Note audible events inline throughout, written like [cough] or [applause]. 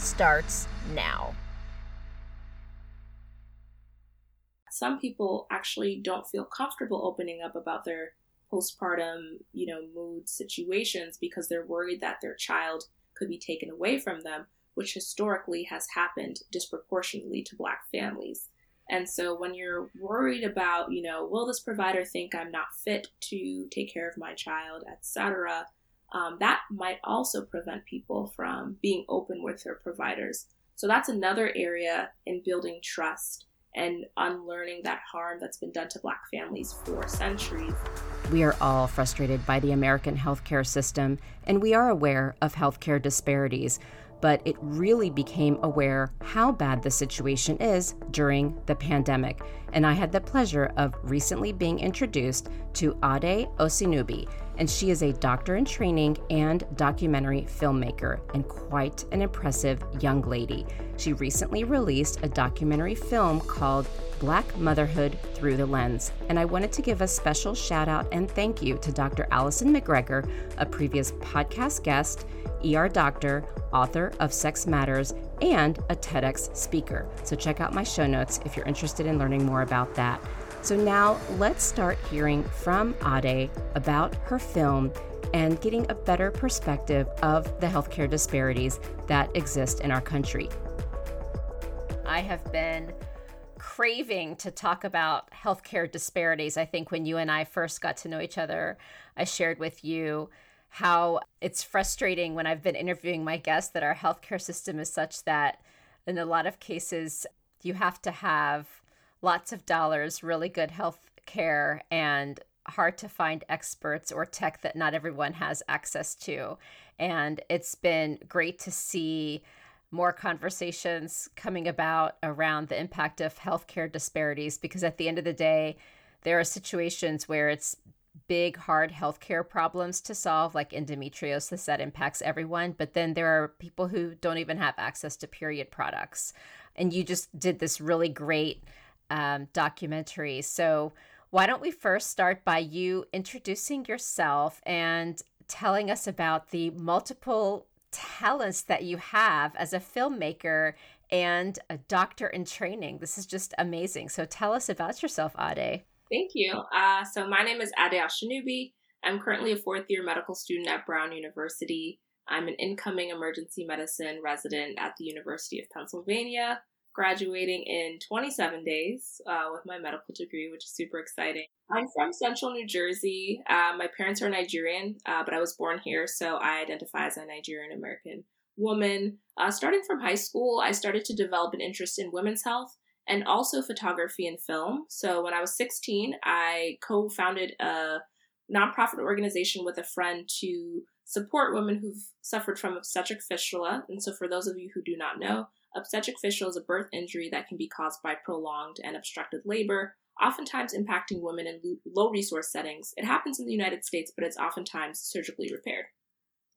starts now. Some people actually don't feel comfortable opening up about their postpartum, you know, mood situations because they're worried that their child could be taken away from them, which historically has happened disproportionately to black families. And so when you're worried about, you know, will this provider think I'm not fit to take care of my child, etc., um, that might also prevent people from being open with their providers. So that's another area in building trust and unlearning that harm that's been done to Black families for centuries. We are all frustrated by the American healthcare system, and we are aware of healthcare disparities but it really became aware how bad the situation is during the pandemic. And I had the pleasure of recently being introduced to Ade Osinubi, and she is a doctor in training and documentary filmmaker, and quite an impressive young lady. She recently released a documentary film called Black Motherhood Through the Lens. And I wanted to give a special shout out and thank you to Dr. Alyson McGregor, a previous podcast guest ER doctor, author of Sex Matters, and a TEDx speaker. So check out my show notes if you're interested in learning more about that. So now let's start hearing from Ade about her film and getting a better perspective of the healthcare disparities that exist in our country. I have been craving to talk about healthcare disparities. I think when you and I first got to know each other, I shared with you how it's frustrating when I've been interviewing my guests that our healthcare system is such that in a lot of cases you have to have lots of dollars, really good health care, and hard to find experts or tech that not everyone has access to. And it's been great to see more conversations coming about around the impact of healthcare disparities because at the end of the day, there are situations where it's big, hard healthcare problems to solve, like endometriosis, that impacts everyone. But then there are people who don't even have access to period products. And you just did this really great um, documentary. So, why don't we first start by you introducing yourself and telling us about the multiple talents that you have as a filmmaker and a doctor in training? This is just amazing. So, tell us about yourself, Ade. Thank you. Uh, so my name is Ade Osinubi. I'm currently a fourth year medical student at Brown University. I'm an incoming emergency medicine resident at the University of Pennsylvania, graduating in 27 days uh, with my medical degree, which is super exciting. I'm from central New Jersey. Uh, my parents are Nigerian, uh, but I was born here, so I identify as a Nigerian American woman. Uh, starting from high school, I started to develop an interest in women's health and also photography and film. So when I was 16, I co founded a nonprofit organization with a friend to support women who've suffered from obstetric fistula. And so, for those of you who do not know, obstetric fistula is a birth injury that can be caused by prolonged and obstructed labor, oftentimes impacting women in low resource settings. It happens in the United States, but it's oftentimes surgically repaired.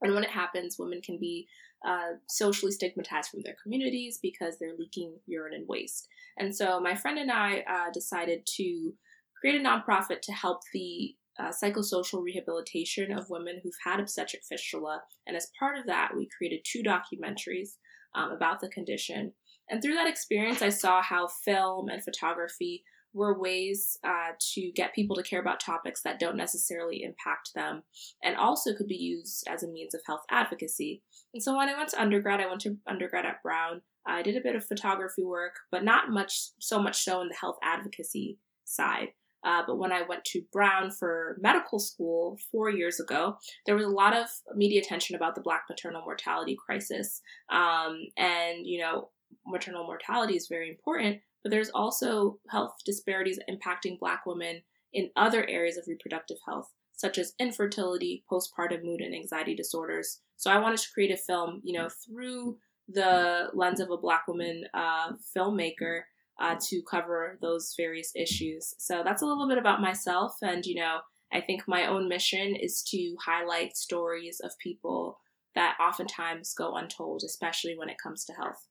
And when it happens, women can be uh, socially stigmatized from their communities because they're leaking urine and waste. And so my friend and I uh, decided to create a nonprofit to help the uh, psychosocial rehabilitation of women who've had obstetric fistula. And as part of that, we created two documentaries um, about the condition. And through that experience, I saw how film and photography were ways uh, to get people to care about topics that don't necessarily impact them and also could be used as a means of health advocacy. And so when I went to undergrad, I went to undergrad at Brown. I did a bit of photography work, but not much, so much so in the health advocacy side. Uh, but when I went to Brown for medical school four years ago, there was a lot of media attention about the Black maternal mortality crisis. Um, and, you know, maternal mortality is very important, but there's also health disparities impacting Black women in other areas of reproductive health, such as infertility, postpartum mood and anxiety disorders. So I wanted to create a film, you know, through the lens of a Black woman uh, filmmaker uh, to cover those various issues. So that's a little bit about myself. And, you know, I think my own mission is to highlight stories of people that oftentimes go untold, especially when it comes to health.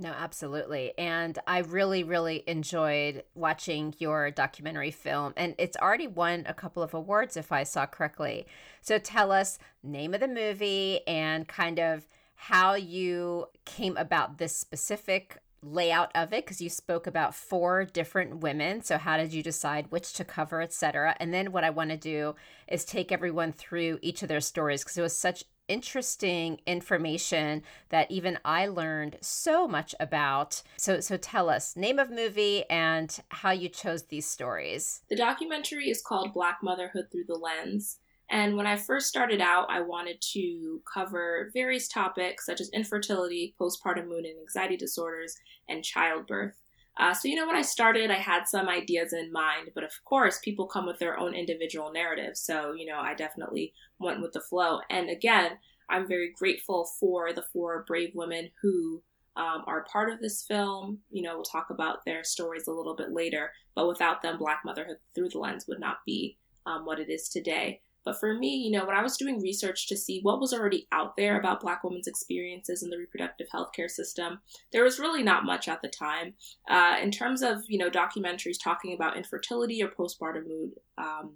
No, absolutely. And I really, really enjoyed watching your documentary film. And it's already won a couple of awards, if I saw correctly. So tell us name of the movie and kind of how you came about this specific layout of it because you spoke about four different women so how did you decide which to cover etc and then what i want to do is take everyone through each of their stories because it was such interesting information that even I learned so much about. So so tell us name of movie and how you chose these stories. The documentary is called Black Motherhood Through the Lens. And when I first started out, I wanted to cover various topics such as infertility, postpartum mood and anxiety disorders, and childbirth. Uh, so, you know, when I started, I had some ideas in mind, but of course, people come with their own individual narratives. So, you know, I definitely went with the flow. And again, I'm very grateful for the four brave women who um, are part of this film. You know, we'll talk about their stories a little bit later, but without them, Black Motherhood Through the Lens would not be um, what it is today. But for me, you know, when I was doing research to see what was already out there about Black women's experiences in the reproductive healthcare system, there was really not much at the time. Uh, in terms of, you know, documentaries talking about infertility or postpartum mood um,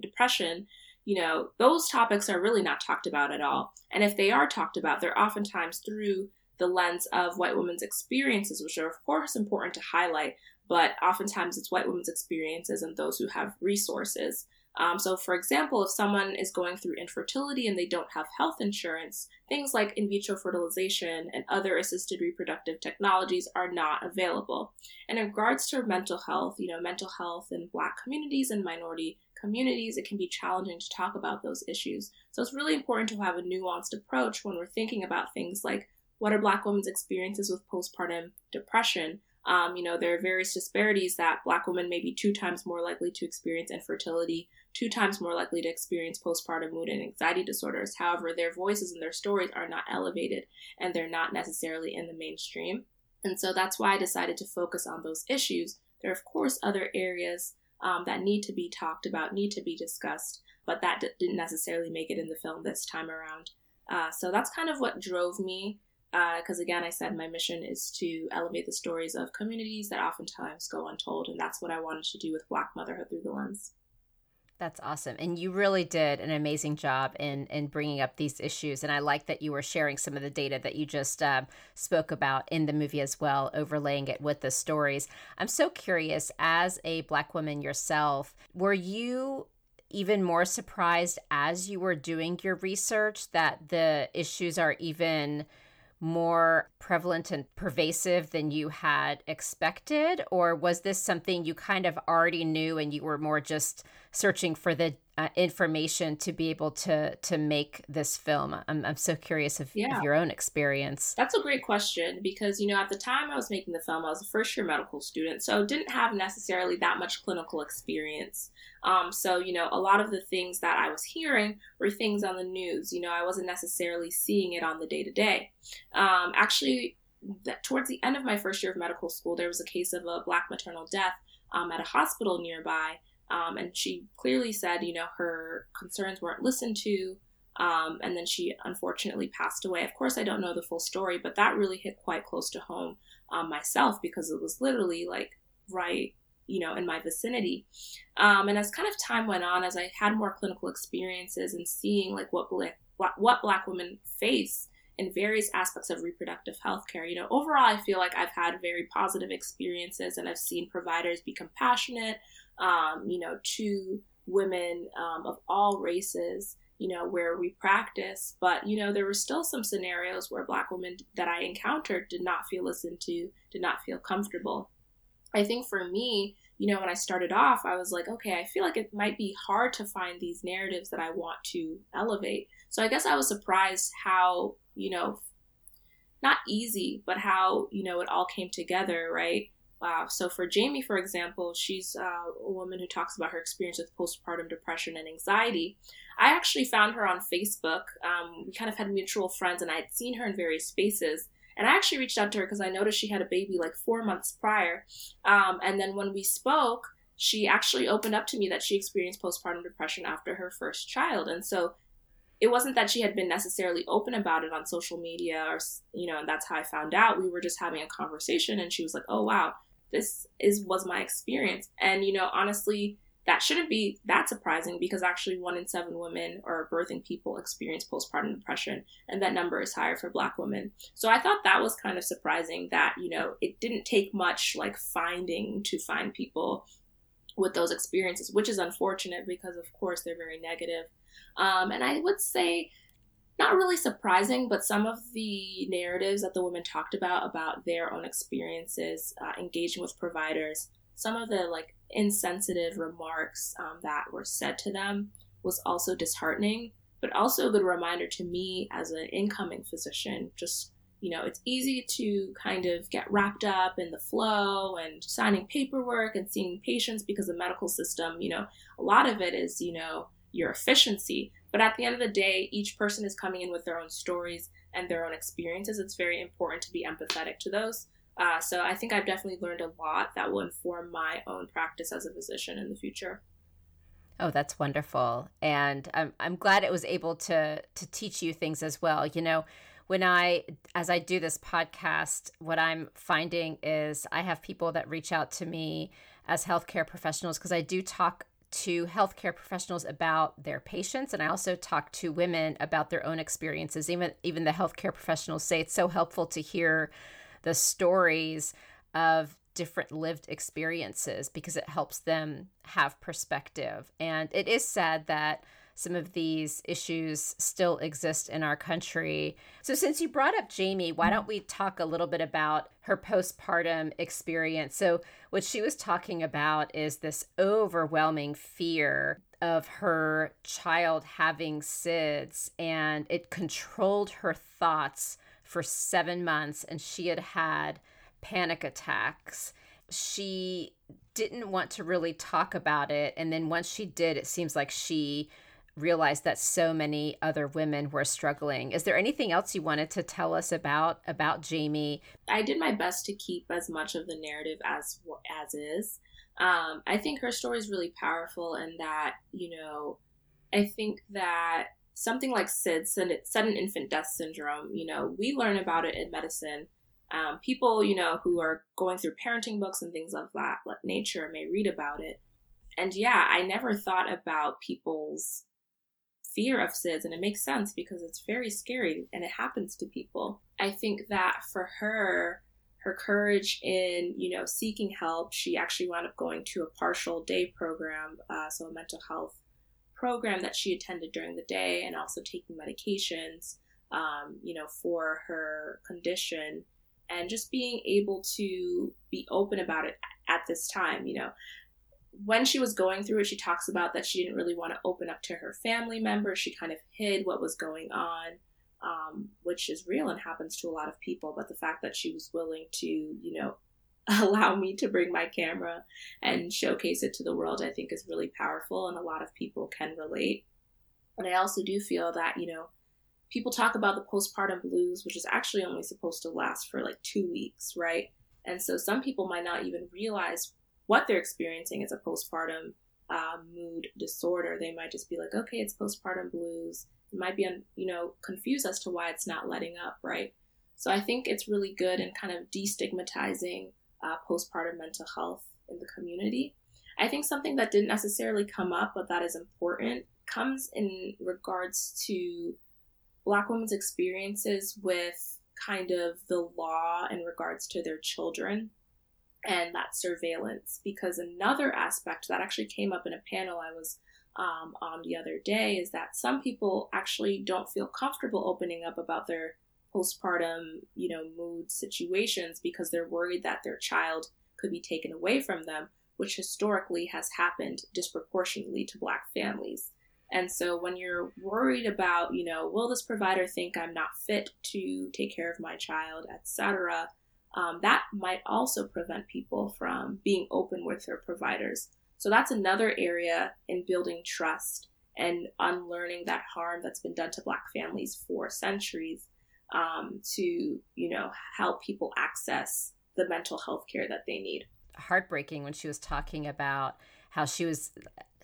depression, you know, those topics are really not talked about at all. And if they are talked about, they're oftentimes through the lens of white women's experiences, which are, of course, important to highlight, but oftentimes it's white women's experiences and those who have resources. Um, so, for example, if someone is going through infertility and they don't have health insurance, things like in vitro fertilization and other assisted reproductive technologies are not available. And in regards to mental health, you know, mental health in Black communities and minority communities, it can be challenging to talk about those issues. So, it's really important to have a nuanced approach when we're thinking about things like what are Black women's experiences with postpartum depression? Um, you know, there are various disparities that Black women may be two times more likely to experience infertility two times more likely to experience postpartum mood and anxiety disorders. However, their voices and their stories are not elevated and they're not necessarily in the mainstream. And so that's why I decided to focus on those issues. There are, of course, other areas um, that need to be talked about, need to be discussed, but that d- didn't necessarily make it in the film this time around. Uh, so that's kind of what drove me. Because uh, again, I said my mission is to elevate the stories of communities that oftentimes go untold, and that's what I wanted to do with Black Motherhood Through the Lens. That's awesome. And you really did an amazing job in, in bringing up these issues. And I like that you were sharing some of the data that you just uh, spoke about in the movie as well, overlaying it with the stories. I'm so curious, as a Black woman yourself, were you even more surprised as you were doing your research that the issues are even more prevalent and pervasive than you had expected? Or was this something you kind of already knew and you were more just searching for the uh, information to be able to to make this film? I'm, I'm so curious of, yeah. of, your own experience. That's a great question because, you know, at the time I was making the film, I was a first year medical student, so didn't have necessarily that much clinical experience. Um, so, you know, a lot of the things that I was hearing were things on the news. You know, I wasn't necessarily seeing it on the day to day. Actually, that towards the end of my first year of medical school, there was a case of a black maternal death um, at a hospital nearby. Um, and she clearly said, you know, her concerns weren't listened to. Um, and then she unfortunately passed away. Of course, I don't know the full story, but that really hit quite close to home um, myself because it was literally like right, you know, in my vicinity. Um, and as kind of time went on, as I had more clinical experiences and seeing like what what black women face in various aspects of reproductive health care. You know, overall, I feel like I've had very positive experiences and I've seen providers be compassionate, um, you know, to women um, of all races, you know, where we practice. But, you know, there were still some scenarios where Black women that I encountered did not feel listened to, did not feel comfortable. I think for me, you know, when I started off, I was like, okay, I feel like it might be hard to find these narratives that I want to elevate. So I guess I was surprised how, you know, not easy, but how, you know, it all came together, right? Uh, so for Jamie, for example, she's uh, a woman who talks about her experience with postpartum depression and anxiety. I actually found her on Facebook. Um, we kind of had mutual friends, and I had seen her in various spaces. And I actually reached out to her because I noticed she had a baby like four months prior. Um, and then when we spoke, she actually opened up to me that she experienced postpartum depression after her first child. And so it wasn't that she had been necessarily open about it on social media or, you know, and that's how I found out. We were just having a conversation and she was like, oh, wow, this is was my experience. And, you know, honestly, that shouldn't be that surprising because actually one in seven women or birthing people experience postpartum depression and that number is higher for black women so i thought that was kind of surprising that you know it didn't take much like finding to find people with those experiences, which is unfortunate because, of course, they're very negative. Um, and I would say, not really surprising, but some of the narratives that the women talked about about their own experiences uh, engaging with providers, some of the like insensitive remarks um, that were said to them was also disheartening, but also a good reminder to me as an incoming physician, just you know, it's easy to kind of get wrapped up in the flow and signing paperwork and seeing patients because the medical system, you know, a lot of it is, you know, your efficiency. But at the end of the day, each person is coming in with their own stories and their own experiences. It's very important to be empathetic to those. Uh, so I think I've definitely learned a lot that will inform my own practice as a physician in the future. Oh, that's wonderful, and I'm I'm glad it was able to to teach you things as well. You know, when I, as I do this podcast, what I'm finding is I have people that reach out to me as healthcare professionals because I do talk to healthcare professionals about their patients and I also talk to women about their own experiences. Even even the healthcare professionals say it's so helpful to hear the stories of different lived experiences because it helps them have perspective. And it is sad that some of these issues still exist in our country. So, since you brought up Jamie, why don't we talk a little bit about her postpartum experience? So, what she was talking about is this overwhelming fear of her child having SIDS, and it controlled her thoughts for seven months, and she had had panic attacks. She didn't want to really talk about it. And then once she did, it seems like she realized that so many other women were struggling. Is there anything else you wanted to tell us about about Jamie? I did my best to keep as much of the narrative as as is. Um, I think her story is really powerful, and that you know, I think that something like SIDS, sudden infant death syndrome, you know, we learn about it in medicine. Um, people, you know, who are going through parenting books and things of that nature may read about it. And yeah, I never thought about people's fear of SIDS, and it makes sense because it's very scary and it happens to people. I think that for her, her courage in you know seeking help, she actually wound up going to a partial day program, uh, so a mental health program that she attended during the day, and also taking medications, um, you know, for her condition, and just being able to be open about it at this time. You know, when she was going through it, she talks about that she didn't really want to open up to her family members. She kind of hid what was going on, um, which is real and happens to a lot of people. But the fact that she was willing to, you know, [laughs] allow me to bring my camera and showcase it to the world, I think is really powerful. And a lot of people can relate. And I also do feel that, you know, people talk about the postpartum blues, which is actually only supposed to last for like two weeks, right? And so some people might not even realize what they're experiencing is a postpartum uh, mood disorder. They might just be like, okay, it's postpartum blues. It might be, you know, confused as to why it's not letting up, right? So I think it's really good in kind of destigmatizing uh, postpartum mental health in the community. I think something that didn't necessarily come up, but that is important, comes in regards to Black women's experiences with kind of the law in regards to their children and that surveillance. Because another aspect that actually came up in a panel I was um, on the other day is that some people actually don't feel comfortable opening up about their postpartum, you know, mood situations because they're worried that their child could be taken away from them, which historically has happened disproportionately to Black families. And so when you're worried about, you know, will this provider think I'm not fit to take care of my child, etc., um, that might also prevent people from being open with their providers. So that's another area in building trust and unlearning that harm that's been done to Black families for centuries um, to, you know, help people access the mental health care that they need. Heartbreaking when she was talking about how she was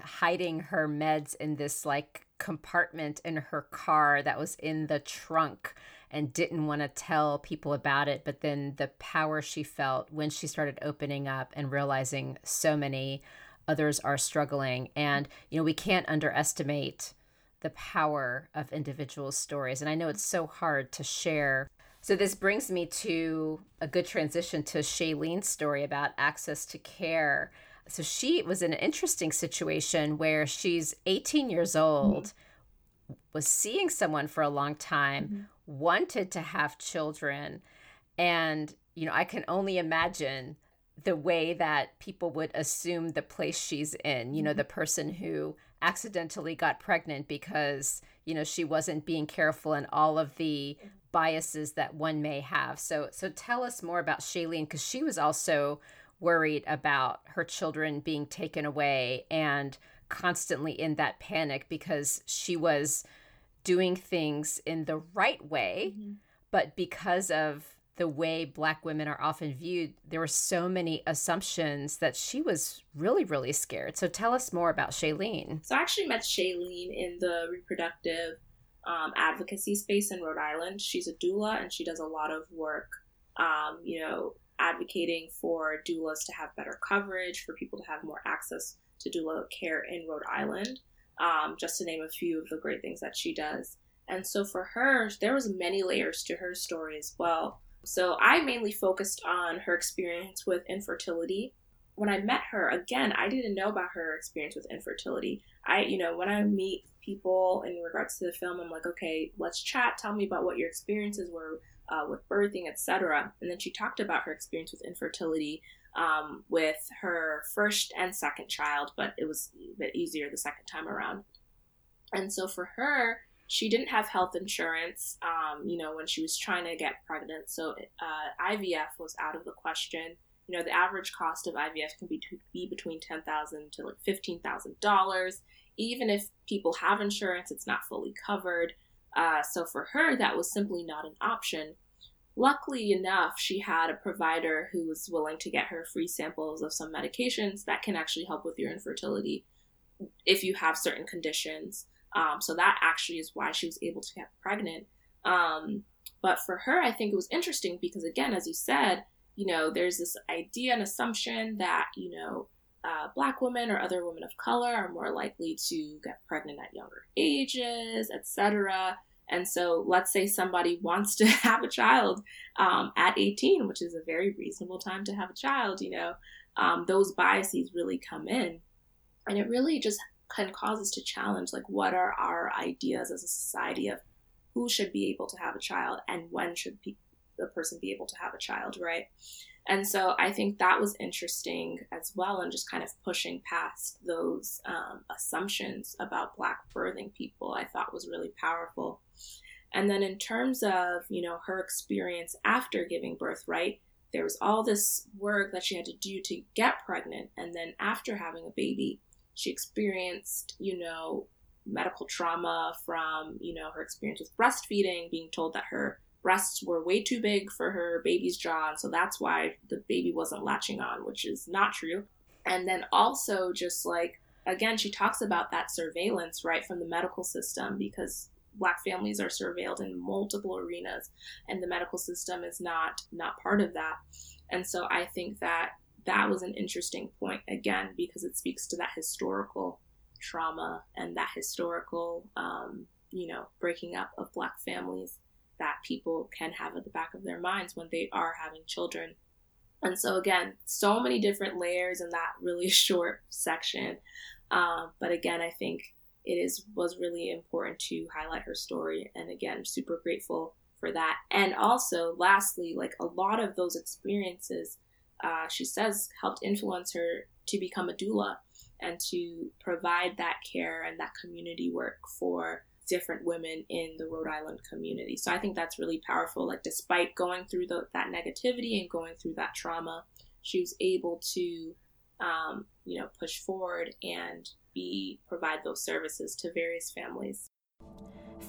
hiding her meds in this like compartment in her car that was in the trunk and didn't want to tell people about it. But then the power she felt when she started opening up and realizing so many others are struggling. And, you know, we can't underestimate the power of individual stories. And I know it's so hard to share. So this brings me to a good transition to Shaylene's story about access to care. So she was in an interesting situation where she's 18 years old, mm-hmm. was seeing someone for a long time, mm-hmm. Wanted to have children, and you know, I can only imagine the way that people would assume the place she's in, you know, mm-hmm. the person who accidentally got pregnant because, you know, she wasn't being careful and all of the biases that one may have. So so tell us more about Shaylene because she was also worried about her children being taken away and constantly in that panic because she was doing things in the right way, mm-hmm. but because of the way black women are often viewed, there were so many assumptions that she was really, really scared. So tell us more about Shaylene. So I actually met Shaylene in the reproductive um, advocacy space in Rhode Island. She's a doula and she does a lot of work, um, you know, advocating for doulas to have better coverage, for people to have more access to doula care in Rhode Island, um, just to name a few of the great things that she does. And so for her, there was many layers to her story as well. So I mainly focused on her experience with infertility. When I met her, again, I didn't know about her experience with infertility. I, you know, when I meet people in regards to the film, I'm like, okay, let's chat. Tell me about what your experiences were uh, with birthing, etc. And then she talked about her experience with infertility um, with her first and second child, but it was a bit easier the second time around. And so for her, she didn't have health insurance, um, you know, when she was trying to get pregnant. So uh, IVF was out of the question. You know, the average cost of IVF can be, be between ten thousand to like fifteen thousand dollars. Even if people have insurance, it's not fully covered. Uh, so for her, that was simply not an option. Luckily enough, she had a provider who was willing to get her free samples of some medications that can actually help with your infertility if you have certain conditions. Um, so that actually is why she was able to get pregnant. Um, but for her, I think it was interesting because, again, as you said, you know, there's this idea and assumption that, you know, uh, black women or other women of color are more likely to get pregnant at younger ages, etc. And so, let's say somebody wants to [laughs] have a child um, at 18, which is a very reasonable time to have a child, you know, um, those biases really come in. And it really just can cause us to challenge like, what are our ideas as a society of who should be able to have a child and when should the person be able to have a child, right? And so I think that was interesting as well, and just kind of pushing past those um, assumptions about Black birthing people, I thought was really powerful. And then in terms of, you know, her experience after giving birth, right? There was all this work that she had to do to get pregnant. And then after having a baby, she experienced, you know, medical trauma from, you know, her experience with breastfeeding, being told that her breasts were way too big for her baby's jaw, and so that's why the baby wasn't latching on, which is not true. And then also just like again, she talks about that surveillance right from the medical system because black families are surveilled in multiple arenas and the medical system is not not part of that. And so I think that that was an interesting point again because it speaks to that historical trauma and that historical um, you know breaking up of black families that people can have at the back of their minds when they are having children. And so, again, so many different layers in that really [laughs] short section. Um, but again, I think it is was really important to highlight her story. And again, super grateful for that. And also, lastly, like a lot of those experiences, uh, she says, helped influence her to become a doula. and to provide that care and that community work for different women in the Rhode Island community. So I think that's really powerful. Like, despite going through the, that negativity and going through that trauma, she was able to, um, you know, push forward and be provide those services to various families.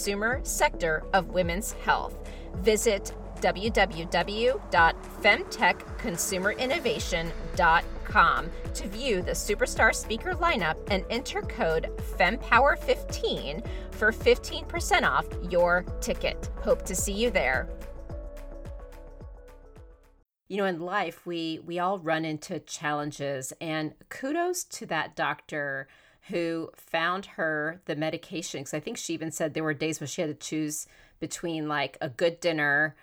consumer sector of women's health. Visit www.femtechconsumerinnovation.com to view the superstar speaker lineup and enter code FEMPOWER15 for 15% off your ticket. Hope to see you there. You know, in life, we we all run into challenges, and kudos to that doctor who found her the medication. Because I think she even said there were days when she had to choose between like a good dinner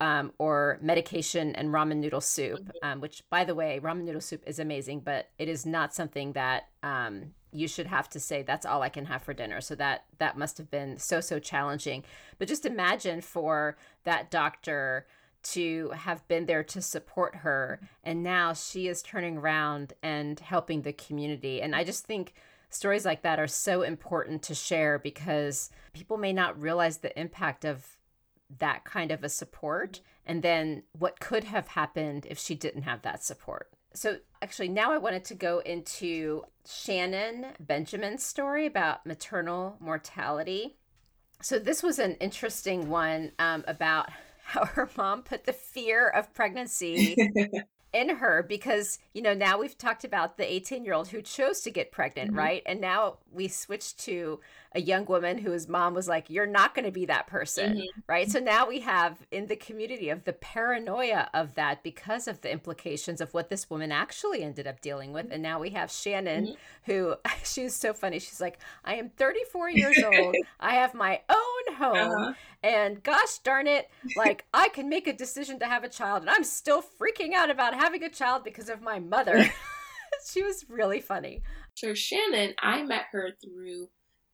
um, or medication and ramen noodle soup, mm-hmm. um, which, by the way, ramen noodle soup is amazing, but it is not something that um, you should have to say that's all I can have for dinner. So that that must have been so so challenging. But just imagine for that doctor to have been there to support her, and now she is turning around and helping the community. And I just think stories like that are so important to share because people may not realize the impact of that kind of a support and then what could have happened if she didn't have that support. So, actually, now I wanted to go into Shannon Benjamin's story about maternal mortality. So, this was an interesting one um, about [laughs] how her mom put the fear of pregnancy [laughs] in her because you know now we've talked about the 18 year old who chose to get pregnant mm-hmm. right and now we switched to a young woman whose mom was like you're not going to be that person mm-hmm. right so now we have in the community of the paranoia of that because of the implications of what this woman actually ended up dealing with and now we have shannon mm-hmm. who [laughs] she's so funny she's like i am 34 years old [laughs] i have my own home uh-huh. And gosh darn it like [laughs] i can make a decision to have a child and i'm still freaking out about having a child because of my mother [laughs] [laughs] she was really funny so shannon i met her through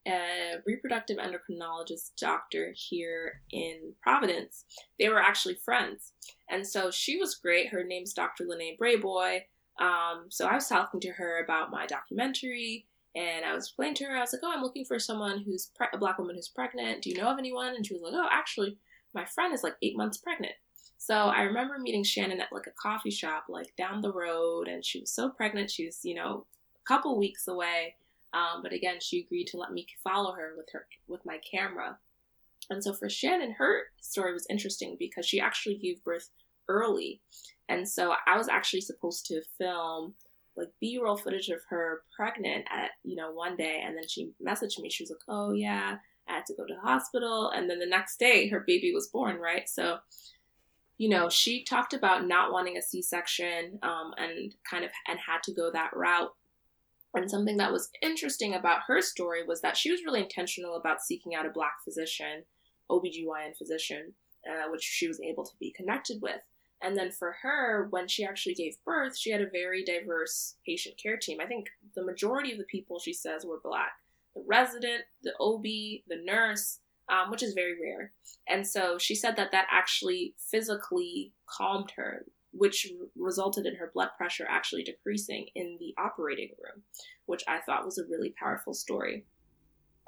a reproductive endocrinologist doctor here in Providence. They were actually friends. And so she was great. Her name's Dr. Lynae Brayboy. Um, so I was talking to her about my documentary and I was explaining to her, I was like, oh, I'm looking for someone who's pre- a black woman who's pregnant. Do you know of anyone? And she was like, oh, actually, my friend is like eight months pregnant. So I remember meeting Shannon at like a coffee shop, like down the road, and she was so pregnant. She was, you know, a couple weeks away. Um, but again, she agreed to let me follow her with her with my camera. And so for Shannon, her story was interesting because she actually gave birth early. And so I was actually supposed to film like B-roll footage of her pregnant at, you know, one day and then she messaged me. She was like, "Oh yeah, I had to go to the hospital." And then the next day her baby was born, right? So you know, she talked about not wanting a C-section um, and kind of and had to go that route and something that was interesting about her story was that she was really intentional about seeking out a black physician, OBGYN physician, uh, which she was able to be connected with. And then for her, when she actually gave birth, she had a very diverse patient care team. I think the majority of the people she says were black the resident, the OB, the nurse, um, which is very rare. And so she said that that actually physically calmed her which resulted in her blood pressure actually decreasing in the operating room, which I thought was a really powerful story.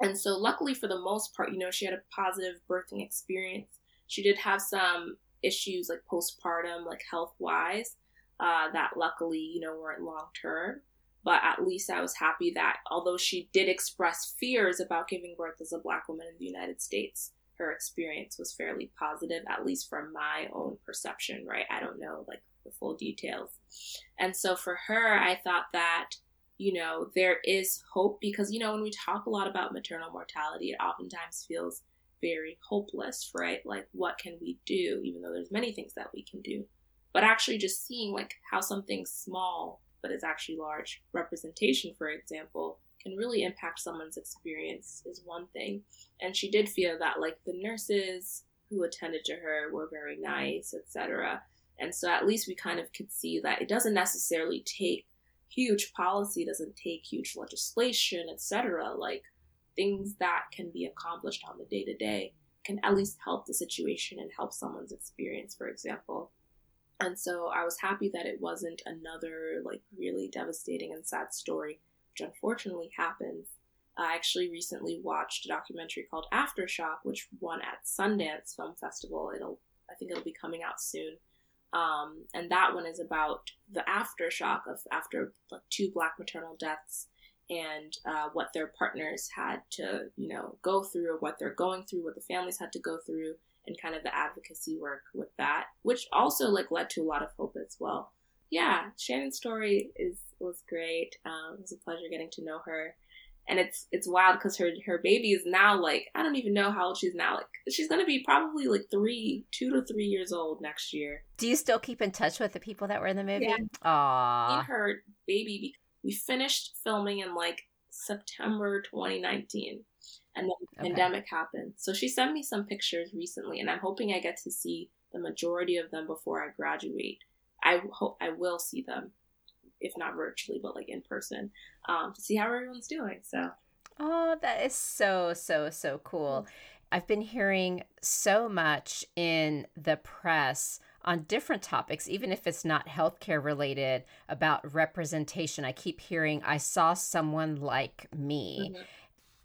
And so, luckily, for the most part, you know, she had a positive birthing experience. She did have some issues like postpartum, like health wise, uh, that luckily, you know, weren't long term. But at least I was happy that although she did express fears about giving birth as a Black woman in the United States, her experience was fairly positive, at least from my own perception, right? I don't know like the full details. And so for her, I thought that, you know, there is hope because, you know, when we talk a lot about maternal mortality, it oftentimes feels very hopeless, right? Like, what can we do? Even though there's many things that we can do. But actually, just seeing like how something small but is actually large. Representation, for example, can really impact someone's experience is one thing. And she did feel that like the nurses who attended to her were very nice, etc. And so at least we kind of could see that it doesn't necessarily take huge policy, doesn't take huge legislation, etc. Like things that can be accomplished on the day to day can at least help the situation and help someone's experience, for example. And so I was happy that it wasn't another like really devastating and sad story which unfortunately happens. I actually recently watched a documentary called Aftershock, which won at Sundance Film Festival. It'll, I think it'll be coming out soon. Um, and that one is about the aftershock of after like two black maternal deaths and uh, what their partners had to, you know, go through, what they're going through, what the families had to go through, and kind of the advocacy work with that, which also like led to a lot of hope as well yeah, Shannon's story is was great. Um, it was a pleasure getting to know her, and it's it's wild because her her baby is now like I don't even know how old she's now. Like she's gonna be probably like three, two to three years old next year. Do you still keep in touch with the people that were in the movie? Yeah. Aww. her baby. We finished filming in like September 2019 and then the okay. pandemic happened. So she sent me some pictures recently and I'm hoping I get to see the majority of them before I graduate. I hope I will see them, if not virtually, but like in person, um, to see how everyone's doing. So, oh, that is so so so cool. I've been hearing so much in the press on different topics, even if it's not healthcare related, about representation. I keep hearing, I saw someone like me. Mm-hmm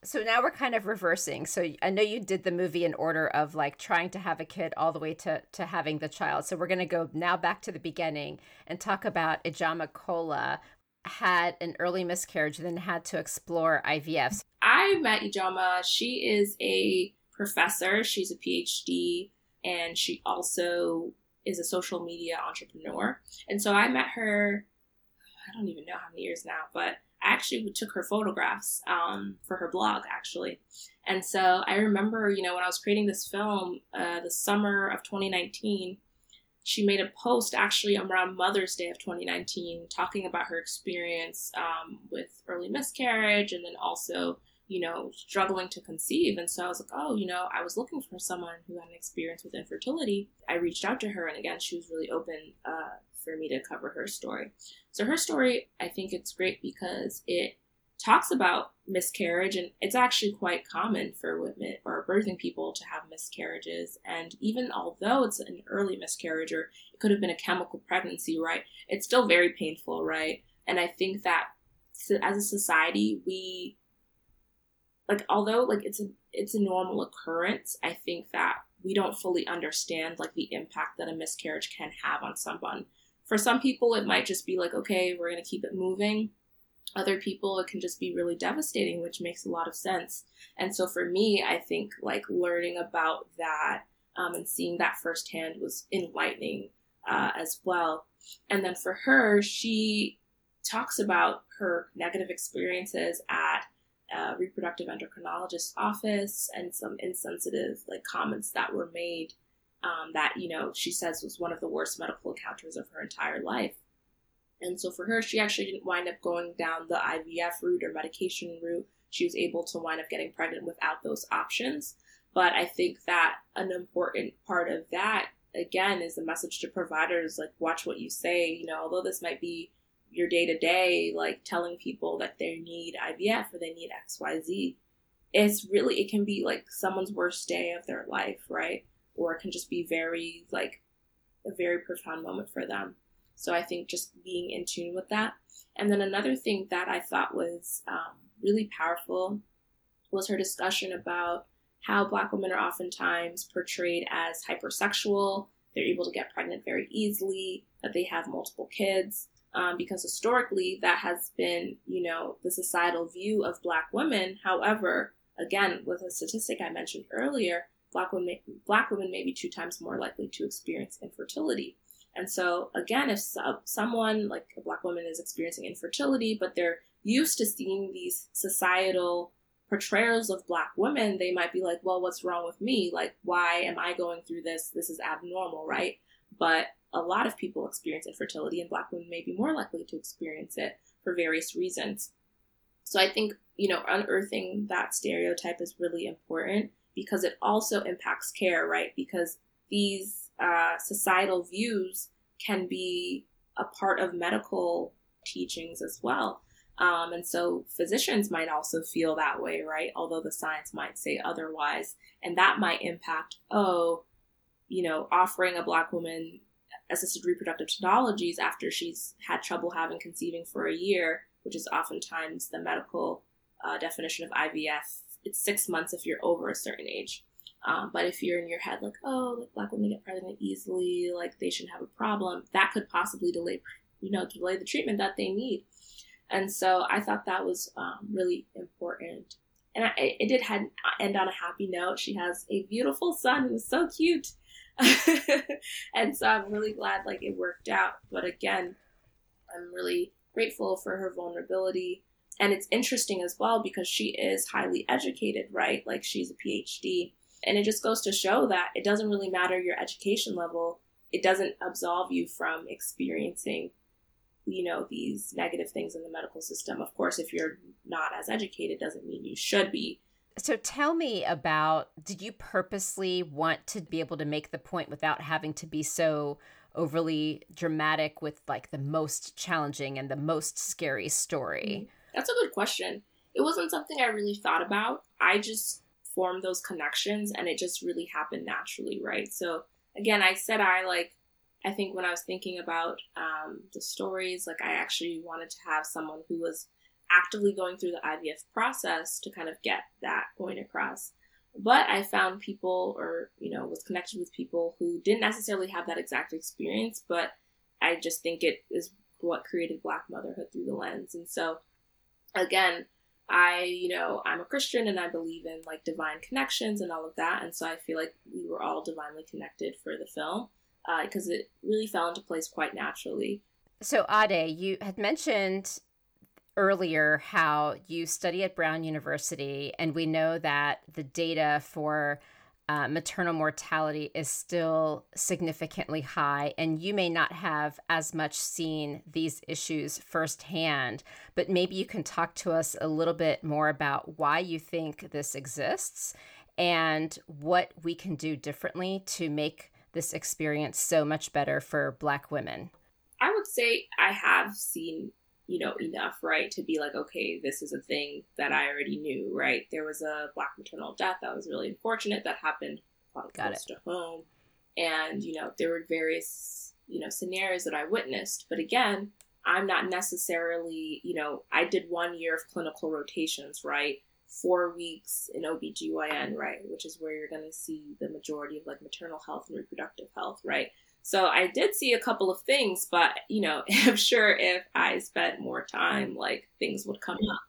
so now we're kind of reversing. So I know you did the movie in order of like trying to have a kid all the way to to having the child. So we're going to go now back to the beginning and talk about Ijeoma Kola had an early miscarriage then had to explore IVFs. I met Ijeoma. She is a professor. She's a PhD and she also is a social media entrepreneur. And so I met her I don't even know how many years now, but I actually took her photographs um, for her blog, actually. And so I remember, you know, when I was creating this film, uh, the summer of 2019, she made a post actually around Mother's Day of 2019 talking about her experience um, with early miscarriage and then also, you know, struggling to conceive. And so I was like, oh, you know, I was looking for someone who had an experience with infertility. I reached out to her, and again, she was really open uh, for me to cover her story. So her story, I think it's great because it talks about miscarriage and it's actually quite common for women or birthing people to have miscarriages and even although it's an early miscarriage or it could have been a chemical pregnancy right it's still very painful right and i think that as a society we like although like it's a it's a normal occurrence i think that we don't fully understand like the impact that a miscarriage can have on someone for some people, it might just be like, okay, we're to keep it moving. Other people, it can just be really devastating, which makes a lot of sense. And so for me, I think like learning about that um, and seeing that firsthand was enlightening uh, as well. And then for her, she talks about her negative experiences at a reproductive endocrinologist's office and some insensitive like comments that were made um, that you know she says was one of the worst medical encounters of her entire life. And so for her, she actually didn't wind up going down the IVF route or medication route. She was able to wind up getting pregnant without those options. But I think that an important part of that, again, is the message to providers like, watch what you say. You know, although this might be your day to day, like telling people that they need IVF or they need XYZ, it's really, it can be like someone's worst day of their life, right? or it can just be very like a very profound moment for them. So I think just being in tune with that. And then another thing that I thought was um, really powerful was her discussion about how Black women are oftentimes portrayed as hypersexual. They're able to get pregnant very easily, that they have multiple kids. Um, because historically, that has been, you know, the societal view of Black women. However, again, with a statistic I mentioned earlier, black women black women may be two times more likely to experience infertility. And so again, if so, someone like a black woman is experiencing infertility, but they're used to seeing these societal portrayals of black women, they might be like, well, what's wrong with me? Like, why am I going through this? This is abnormal, right? But a lot of people experience infertility, and Black women may be more likely to experience it for various reasons. So I think, you know, unearthing that stereotype is really important because it also impacts care, right? Because these uh, societal views can be a part of medical teachings as well. Um, and so physicians might also feel that way, right? Although the science might say otherwise. And that might impact, oh, you know, offering a Black woman assisted reproductive technologies after she's had trouble having conceiving for a year, which is oftentimes the medical uh, definition of IVF. It's six months if you're over a certain age. Um, but if you're in your head like, oh, like black women get pregnant easily, like they shouldn't have a problem, that could possibly delay, you know, delay the treatment that they need. And so I thought that was um, really important. And I, it did had, end on a happy note. She has a beautiful son who's so cute. [laughs] and so I'm really glad like it worked out. But again, I'm really grateful for her vulnerability. And it's interesting as well because she is highly educated, right? Like she's a PhD. And it just goes to show that it doesn't really matter your education level. It doesn't absolve you from experiencing, you know, these negative things in the medical system. Of course, if you're not as educated, doesn't mean you should be. So tell me about did you purposely want to be able to make the point without having to be so overly dramatic with like the most challenging and the most scary story? Mm-hmm. That's a good question. It wasn't something I really thought about. I just formed those connections and it just really happened naturally, right? So again, I said I like I think when I was thinking about um, the stories, like I actually wanted to have someone who was actively going through the IVF process to kind of get that point across. But I found people, or you know, was connected with people who didn't necessarily have that exact experience, but I just think it is what created Black motherhood through the lens. And so, again, I, you know, I'm a Christian and I believe in like divine connections and all of that. And so I feel like we were all divinely connected for the film because uh, it really fell into place quite naturally. So, Ade, you had mentioned earlier how you study at Brown University, and we know that the data for uh, maternal mortality is still significantly high, and you may not have as much seen these issues firsthand, but maybe you can talk to us a little bit more about why you think this exists and what we can do differently to make this experience so much better for Black women. I would say I have seen you know, enough, right, to be like, okay, this is a thing that I already knew, right? There was a black maternal death that was really unfortunate that happened quite Got close it. to home. And, you know, there were various, you know, scenarios that I witnessed. But again, I'm not necessarily, you know, I did one year of clinical rotations, right? Four weeks in OBGYN, right? Which is where you're going to see the majority of like maternal health and reproductive health, right? So I did see a couple of things, but you know, [laughs] I'm sure if I spent more time, like things would come up.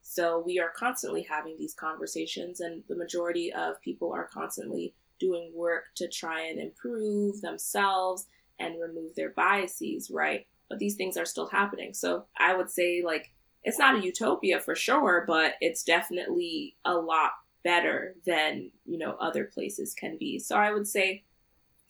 So we are constantly having these conversations, and the majority of people are constantly doing work to try and improve themselves and remove their biases, right? But these things are still happening. So I would say, like, it's not a utopia for sure, but it's definitely a lot better than, you know, other places can be. So I would say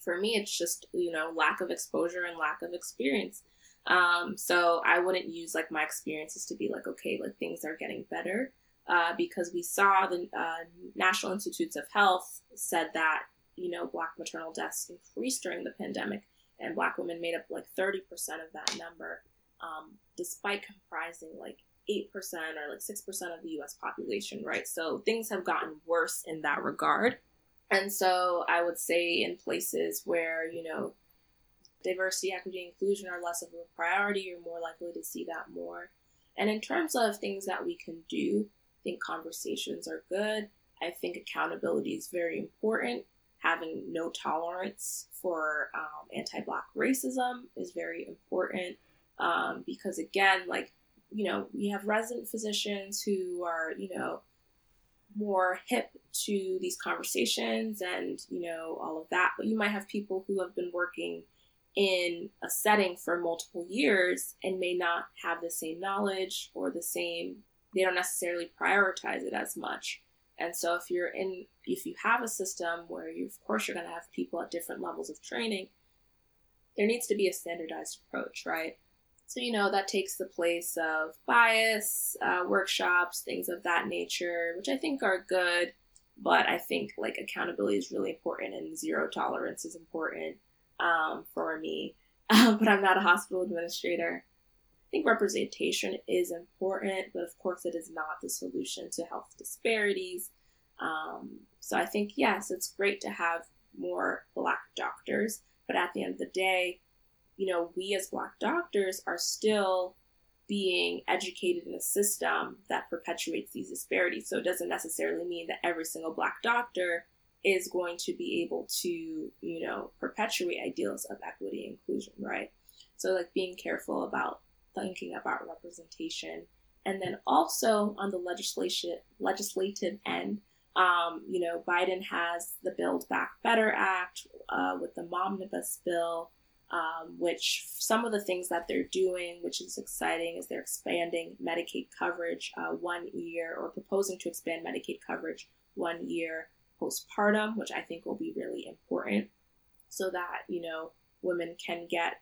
for me, it's just, you know, lack of exposure and lack of experience. Um, so I wouldn't use like my experiences to be like, okay, like things are getting better. Uh, because we saw the uh, National Institutes of Health said that, you know, Black maternal deaths increased during the pandemic, and Black women made up like 30% of that number, um, despite comprising like 8% or like 6% of the US population, right? So things have gotten worse in that regard. And so I would say in places where, you know, diversity, equity, inclusion are less of a priority, you're more likely to see that more. And in terms of things that we can do, I think conversations are good. I think accountability is very important. Having no tolerance for um, anti Black racism is very important um, because, again, like, you know, we have resident physicians who are, you know, more hip to these conversations and you know all of that but you might have people who have been working in a setting for multiple years and may not have the same knowledge or the same they don't necessarily prioritize it as much and so if you're in if you have a system where you of course you're going to have people at different levels of training there needs to be a standardized approach, right? So, you know, that takes the place of bias, uh, workshops, things of that nature, which I think are good. But I think like accountability is really important and zero tolerance is important um, for me. [laughs] but I'm not a hospital administrator. I think representation is important, but of course, it is not the solution to health disparities. Um, so I think, yes, it's great to have more Black doctors, but at the end of the day, you know, we as Black doctors are still being educated in a system that perpetuates these disparities. So it doesn't necessarily mean that every single Black doctor is going to be able to, you know, perpetuate ideals of equity and inclusion, right? So, like, being careful about thinking about representation. And then also on the legislation, legislative end, um, you know, Biden has the Build Back Better Act uh, with the Momnibus bill, um, which some of the things that they're doing, which is exciting, is they're expanding Medicaid coverage uh, one year or proposing to expand Medicaid coverage one year postpartum, which I think will be really important so that, you know, women can get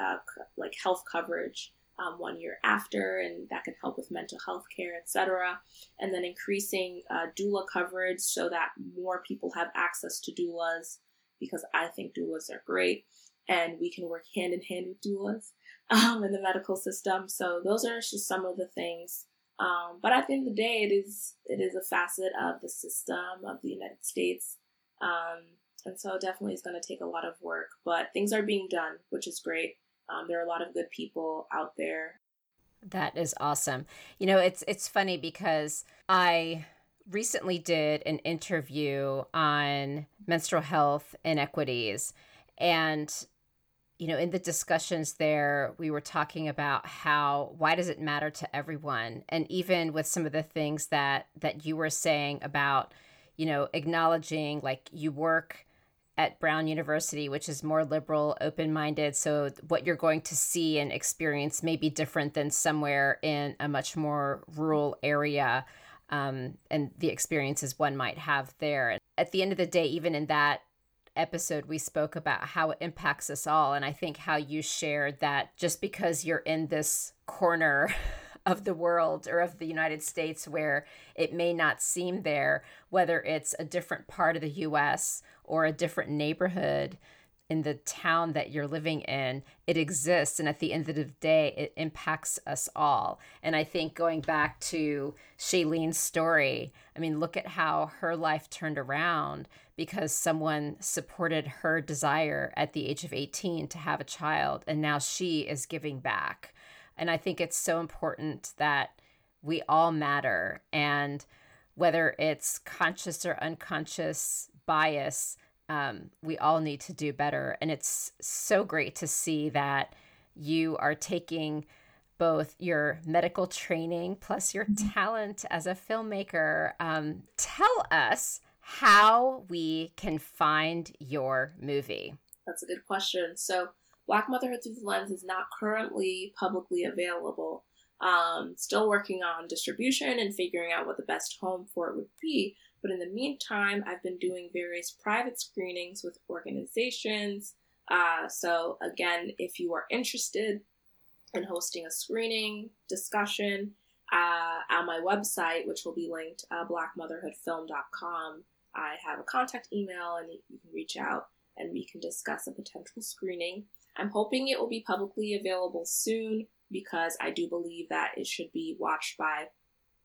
uh, like health coverage um, one year after, and that can help with mental health care, etc. And then increasing uh, doula coverage so that more people have access to doulas because I think doulas are great and we can work hand in hand with doulas [laughs] um, in the medical system. So those are just some of the things. Um, but at the end of the day, it is it is a facet of the system of the United States, um, and so definitely is going to take a lot of work. But things are being done, which is great. Um, there are a lot of good people out there. That is awesome. You know, it's it's funny because I recently did an interview on menstrual health inequities and you know, in the discussions there, we were talking about how why does it matter to everyone, and even with some of the things that that you were saying about, you know, acknowledging like you work at Brown University, which is more liberal, open minded. So, what you're going to see and experience may be different than somewhere in a much more rural area um, and the experiences one might have there. At the end of the day, even in that episode, we spoke about how it impacts us all. And I think how you shared that just because you're in this corner [laughs] of the world or of the United States where it may not seem there, whether it's a different part of the US or a different neighborhood in the town that you're living in, it exists. And at the end of the day, it impacts us all. And I think going back to Shailene's story, I mean, look at how her life turned around because someone supported her desire at the age of 18 to have a child. And now she is giving back. And I think it's so important that we all matter. And whether it's conscious or unconscious bias, um, we all need to do better. And it's so great to see that you are taking both your medical training plus your mm-hmm. talent as a filmmaker. Um, tell us how we can find your movie. That's a good question. So, Black Motherhood Through the Lens is not currently publicly available. Um, still working on distribution and figuring out what the best home for it would be. But in the meantime, I've been doing various private screenings with organizations. Uh, so, again, if you are interested in hosting a screening discussion uh, on my website, which will be linked, uh, blackmotherhoodfilm.com, I have a contact email and you can reach out and we can discuss a potential screening. I'm hoping it will be publicly available soon because I do believe that it should be watched by,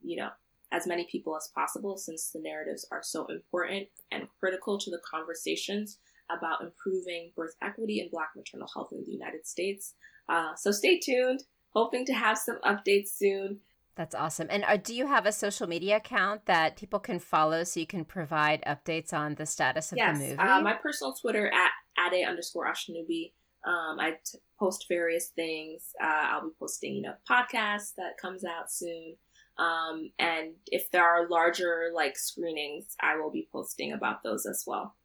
you know, as many people as possible since the narratives are so important and critical to the conversations about improving birth equity and Black maternal health in the United States. Uh, so stay tuned. Hoping to have some updates soon. That's awesome. And uh, do you have a social media account that people can follow so you can provide updates on the status of yes, the movie? Uh, my personal Twitter at ade underscore Osinubi. Um, I t- post various things. Uh, I'll be posting, you know, podcasts that comes out soon. Um, and if there are larger like screenings, I will be posting about those as well.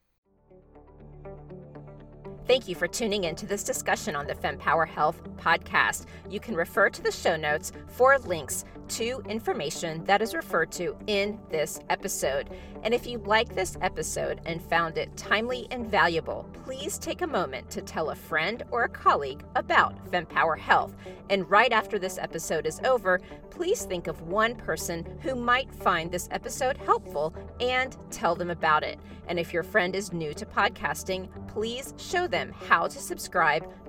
Thank you for tuning in to this discussion on the FemPower Health podcast. You can refer to the show notes for links to information that is referred to in this episode. And if you like this episode and found it timely and valuable, please take a moment to tell a friend or a colleague about FemPower Health. And right after this episode is over, please think of one person who might find this episode helpful and tell them about it. And if your friend is new to podcasting, please show them how to subscribe